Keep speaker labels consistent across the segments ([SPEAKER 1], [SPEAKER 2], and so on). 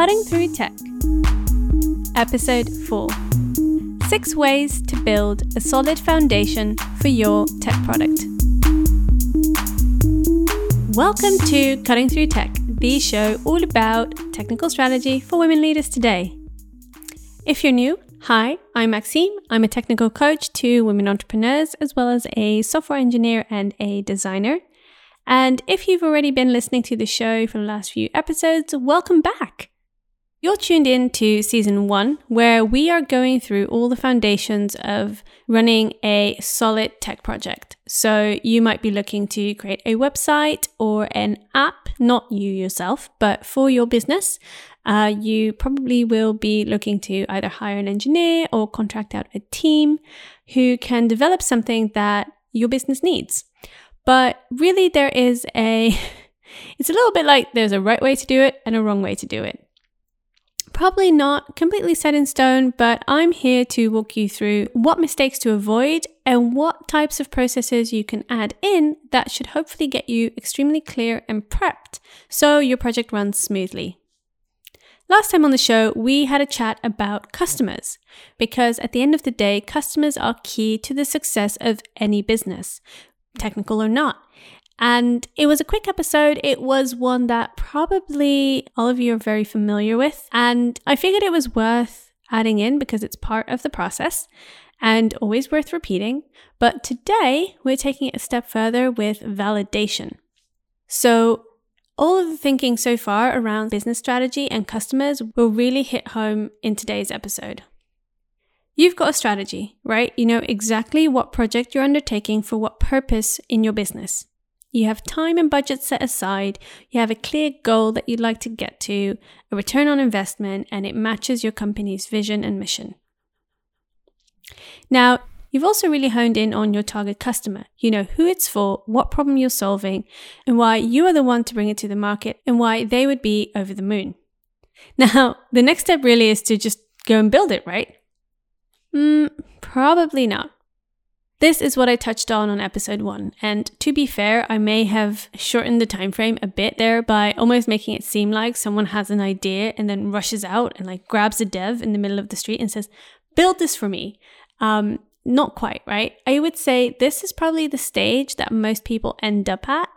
[SPEAKER 1] Cutting Through Tech, Episode 4 Six Ways to Build a Solid Foundation for Your Tech Product. Welcome to Cutting Through Tech, the show all about technical strategy for women leaders today. If you're new, hi, I'm Maxime. I'm a technical coach to women entrepreneurs, as well as a software engineer and a designer. And if you've already been listening to the show for the last few episodes, welcome back. You're tuned in to season one, where we are going through all the foundations of running a solid tech project. So, you might be looking to create a website or an app, not you yourself, but for your business. Uh, you probably will be looking to either hire an engineer or contract out a team who can develop something that your business needs. But really, there is a, it's a little bit like there's a right way to do it and a wrong way to do it. Probably not completely set in stone, but I'm here to walk you through what mistakes to avoid and what types of processes you can add in that should hopefully get you extremely clear and prepped so your project runs smoothly. Last time on the show, we had a chat about customers because at the end of the day, customers are key to the success of any business technical or not. And it was a quick episode. It was one that probably all of you are very familiar with. And I figured it was worth adding in because it's part of the process and always worth repeating. But today we're taking it a step further with validation. So, all of the thinking so far around business strategy and customers will really hit home in today's episode. You've got a strategy, right? You know exactly what project you're undertaking for what purpose in your business. You have time and budget set aside, you have a clear goal that you'd like to get to, a return on investment, and it matches your company's vision and mission. Now, you've also really honed in on your target customer. You know who it's for, what problem you're solving, and why you are the one to bring it to the market, and why they would be over the moon. Now, the next step really is to just go and build it, right? Mm, probably not. This is what I touched on on episode 1, and to be fair, I may have shortened the time frame a bit there by almost making it seem like someone has an idea and then rushes out and like grabs a dev in the middle of the street and says, "Build this for me." Um, not quite, right? I would say this is probably the stage that most people end up at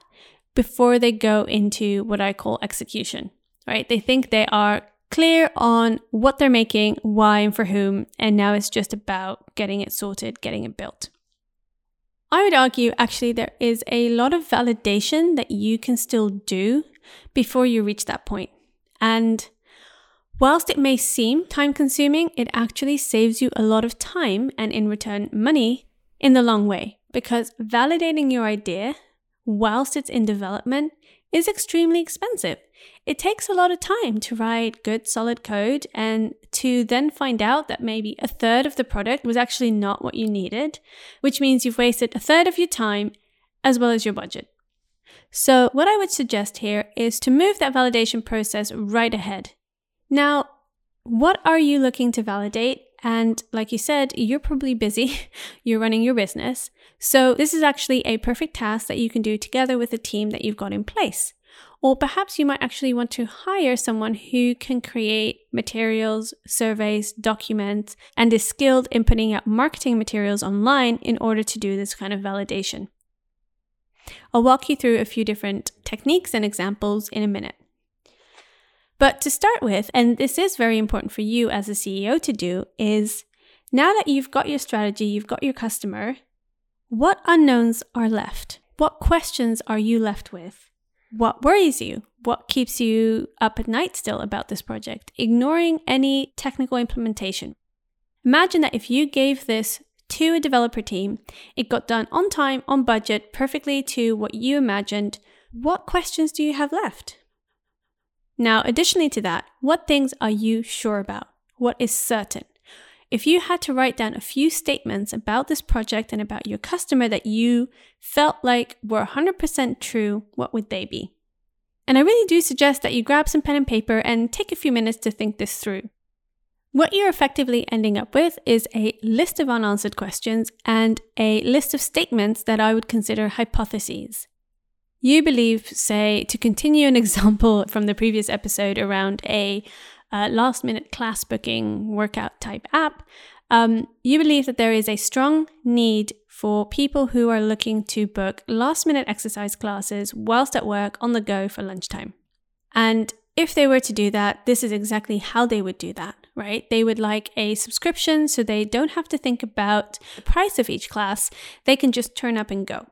[SPEAKER 1] before they go into what I call execution, right? They think they are clear on what they're making, why, and for whom, and now it's just about getting it sorted, getting it built. I would argue actually there is a lot of validation that you can still do before you reach that point. And whilst it may seem time consuming, it actually saves you a lot of time and in return money in the long way because validating your idea whilst it's in development is extremely expensive. It takes a lot of time to write good, solid code and to then find out that maybe a third of the product was actually not what you needed, which means you've wasted a third of your time as well as your budget. So, what I would suggest here is to move that validation process right ahead. Now, what are you looking to validate? And like you said, you're probably busy, you're running your business. So, this is actually a perfect task that you can do together with the team that you've got in place. Or perhaps you might actually want to hire someone who can create materials, surveys, documents, and is skilled in putting out marketing materials online in order to do this kind of validation. I'll walk you through a few different techniques and examples in a minute. But to start with, and this is very important for you as a CEO to do, is now that you've got your strategy, you've got your customer, what unknowns are left? What questions are you left with? What worries you? What keeps you up at night still about this project? Ignoring any technical implementation. Imagine that if you gave this to a developer team, it got done on time, on budget, perfectly to what you imagined. What questions do you have left? Now, additionally to that, what things are you sure about? What is certain? If you had to write down a few statements about this project and about your customer that you felt like were 100% true, what would they be? And I really do suggest that you grab some pen and paper and take a few minutes to think this through. What you're effectively ending up with is a list of unanswered questions and a list of statements that I would consider hypotheses. You believe, say, to continue an example from the previous episode around a a last minute class booking workout type app, um, you believe that there is a strong need for people who are looking to book last minute exercise classes whilst at work on the go for lunchtime. And if they were to do that, this is exactly how they would do that, right? They would like a subscription so they don't have to think about the price of each class. They can just turn up and go.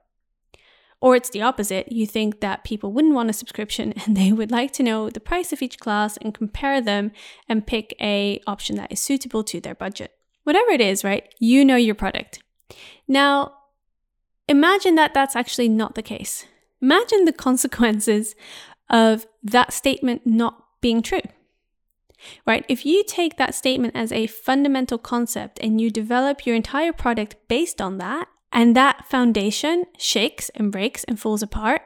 [SPEAKER 1] Or it's the opposite. You think that people wouldn't want a subscription and they would like to know the price of each class and compare them and pick a option that is suitable to their budget. Whatever it is, right? You know your product. Now, imagine that that's actually not the case. Imagine the consequences of that statement not being true. Right? If you take that statement as a fundamental concept and you develop your entire product based on that, and that foundation shakes and breaks and falls apart,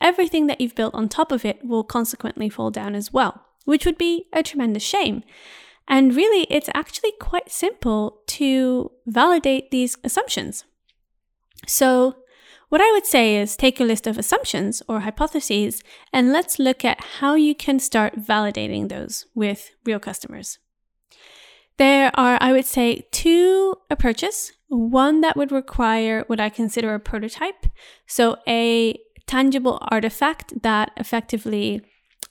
[SPEAKER 1] everything that you've built on top of it will consequently fall down as well, which would be a tremendous shame. And really, it's actually quite simple to validate these assumptions. So, what I would say is take a list of assumptions or hypotheses and let's look at how you can start validating those with real customers. There are, I would say, two approaches. One that would require what I consider a prototype, so a tangible artifact that effectively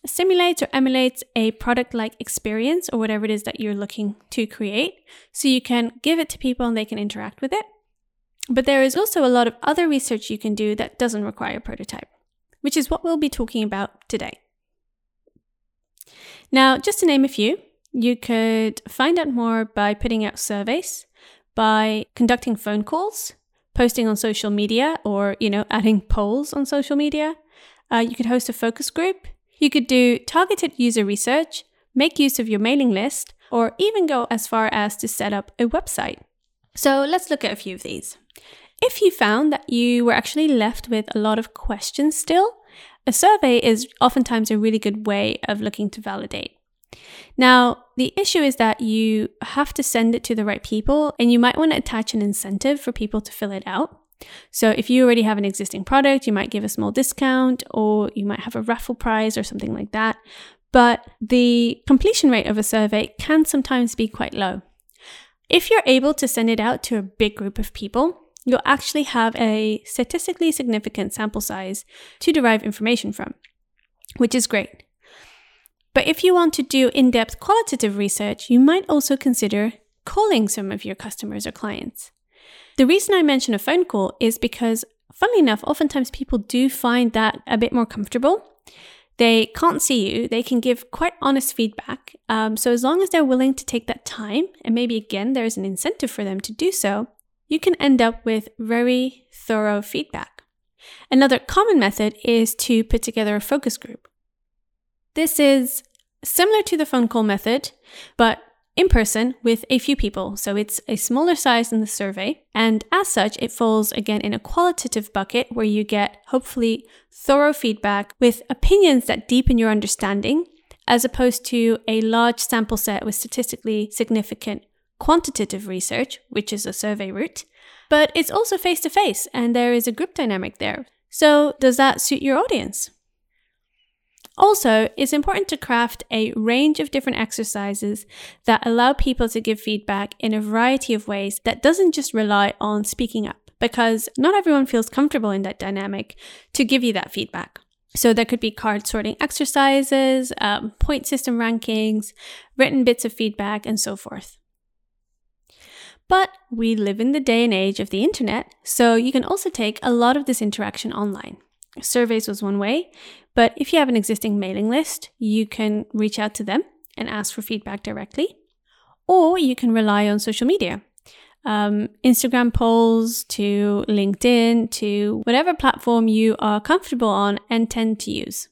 [SPEAKER 1] simulates or emulates a product like experience or whatever it is that you're looking to create. So you can give it to people and they can interact with it. But there is also a lot of other research you can do that doesn't require a prototype, which is what we'll be talking about today. Now, just to name a few, you could find out more by putting out surveys, by conducting phone calls, posting on social media, or you know, adding polls on social media. Uh, you could host a focus group. You could do targeted user research, make use of your mailing list, or even go as far as to set up a website. So let's look at a few of these. If you found that you were actually left with a lot of questions still, a survey is oftentimes a really good way of looking to validate. Now, the issue is that you have to send it to the right people and you might want to attach an incentive for people to fill it out. So, if you already have an existing product, you might give a small discount or you might have a raffle prize or something like that. But the completion rate of a survey can sometimes be quite low. If you're able to send it out to a big group of people, you'll actually have a statistically significant sample size to derive information from, which is great. But if you want to do in depth qualitative research, you might also consider calling some of your customers or clients. The reason I mention a phone call is because, funnily enough, oftentimes people do find that a bit more comfortable they can't see you, they can give quite honest feedback. Um, so, as long as they're willing to take that time, and maybe again, there's an incentive for them to do so, you can end up with very thorough feedback. Another common method is to put together a focus group. This is similar to the phone call method, but in person with a few people, so it's a smaller size than the survey. And as such, it falls again in a qualitative bucket where you get hopefully thorough feedback with opinions that deepen your understanding, as opposed to a large sample set with statistically significant quantitative research, which is a survey route. But it's also face to face, and there is a group dynamic there. So, does that suit your audience? Also, it's important to craft a range of different exercises that allow people to give feedback in a variety of ways that doesn't just rely on speaking up, because not everyone feels comfortable in that dynamic to give you that feedback. So there could be card sorting exercises, um, point system rankings, written bits of feedback, and so forth. But we live in the day and age of the internet, so you can also take a lot of this interaction online. Surveys was one way, but if you have an existing mailing list, you can reach out to them and ask for feedback directly, or you can rely on social media. Um, Instagram polls to LinkedIn to whatever platform you are comfortable on and tend to use.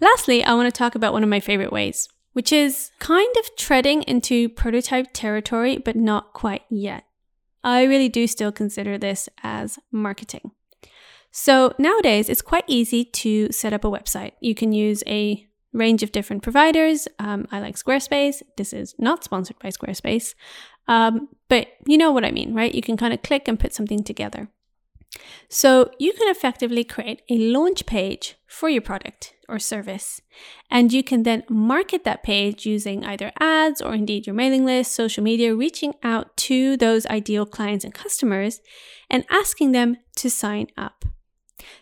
[SPEAKER 1] Lastly, I want to talk about one of my favorite ways, which is kind of treading into prototype territory, but not quite yet. I really do still consider this as marketing. So nowadays, it's quite easy to set up a website. You can use a range of different providers. Um, I like Squarespace. This is not sponsored by Squarespace, um, but you know what I mean, right? You can kind of click and put something together. So you can effectively create a launch page for your product or service. And you can then market that page using either ads or indeed your mailing list, social media, reaching out to those ideal clients and customers and asking them to sign up.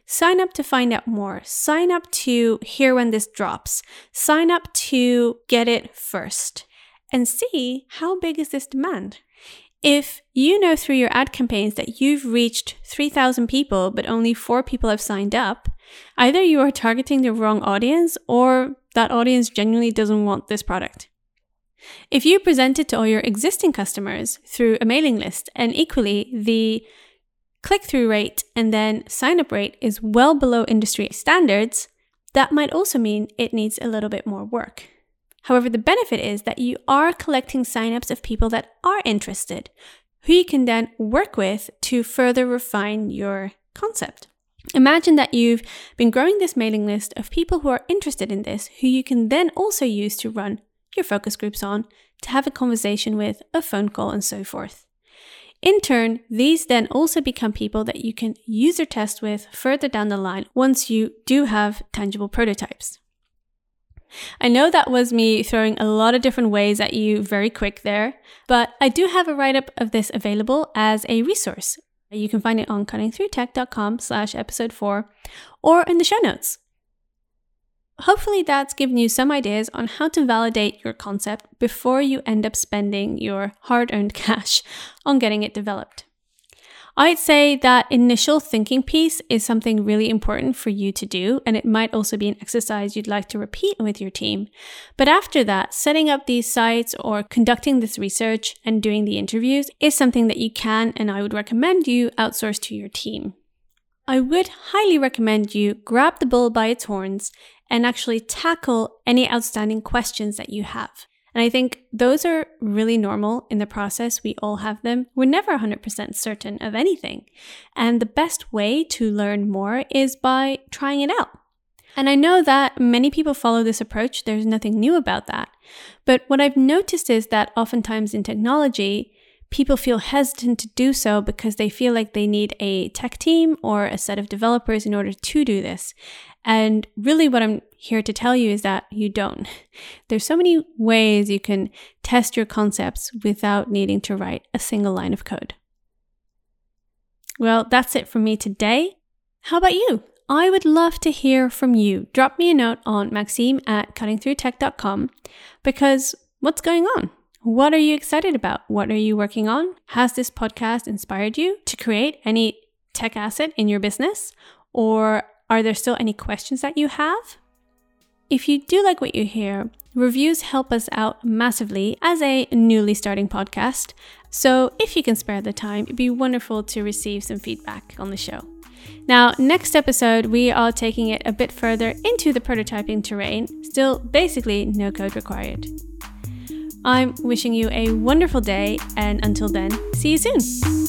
[SPEAKER 1] Sign up to find out more. Sign up to hear when this drops. Sign up to get it first and see how big is this demand. If you know through your ad campaigns that you've reached 3,000 people, but only four people have signed up, either you are targeting the wrong audience or that audience genuinely doesn't want this product. If you present it to all your existing customers through a mailing list, and equally the click through rate and then sign up rate is well below industry standards, that might also mean it needs a little bit more work. However, the benefit is that you are collecting signups of people that are interested, who you can then work with to further refine your concept. Imagine that you've been growing this mailing list of people who are interested in this, who you can then also use to run your focus groups on, to have a conversation with, a phone call, and so forth. In turn, these then also become people that you can user test with further down the line once you do have tangible prototypes. I know that was me throwing a lot of different ways at you very quick there, but I do have a write-up of this available as a resource. You can find it on cuttingthroughtech.com slash episode 4 or in the show notes. Hopefully that's given you some ideas on how to validate your concept before you end up spending your hard-earned cash on getting it developed. I'd say that initial thinking piece is something really important for you to do, and it might also be an exercise you'd like to repeat with your team. But after that, setting up these sites or conducting this research and doing the interviews is something that you can and I would recommend you outsource to your team. I would highly recommend you grab the bull by its horns and actually tackle any outstanding questions that you have. And I think those are really normal in the process. We all have them. We're never 100% certain of anything. And the best way to learn more is by trying it out. And I know that many people follow this approach. There's nothing new about that. But what I've noticed is that oftentimes in technology, people feel hesitant to do so because they feel like they need a tech team or a set of developers in order to do this. And really, what I'm here to tell you is that you don't. There's so many ways you can test your concepts without needing to write a single line of code. Well, that's it from me today. How about you? I would love to hear from you. Drop me a note on maxime at cuttingthroughtech.com because what's going on? What are you excited about? What are you working on? Has this podcast inspired you to create any tech asset in your business? Or are there still any questions that you have? If you do like what you hear, reviews help us out massively as a newly starting podcast. So if you can spare the time, it'd be wonderful to receive some feedback on the show. Now, next episode, we are taking it a bit further into the prototyping terrain, still basically no code required. I'm wishing you a wonderful day, and until then, see you soon.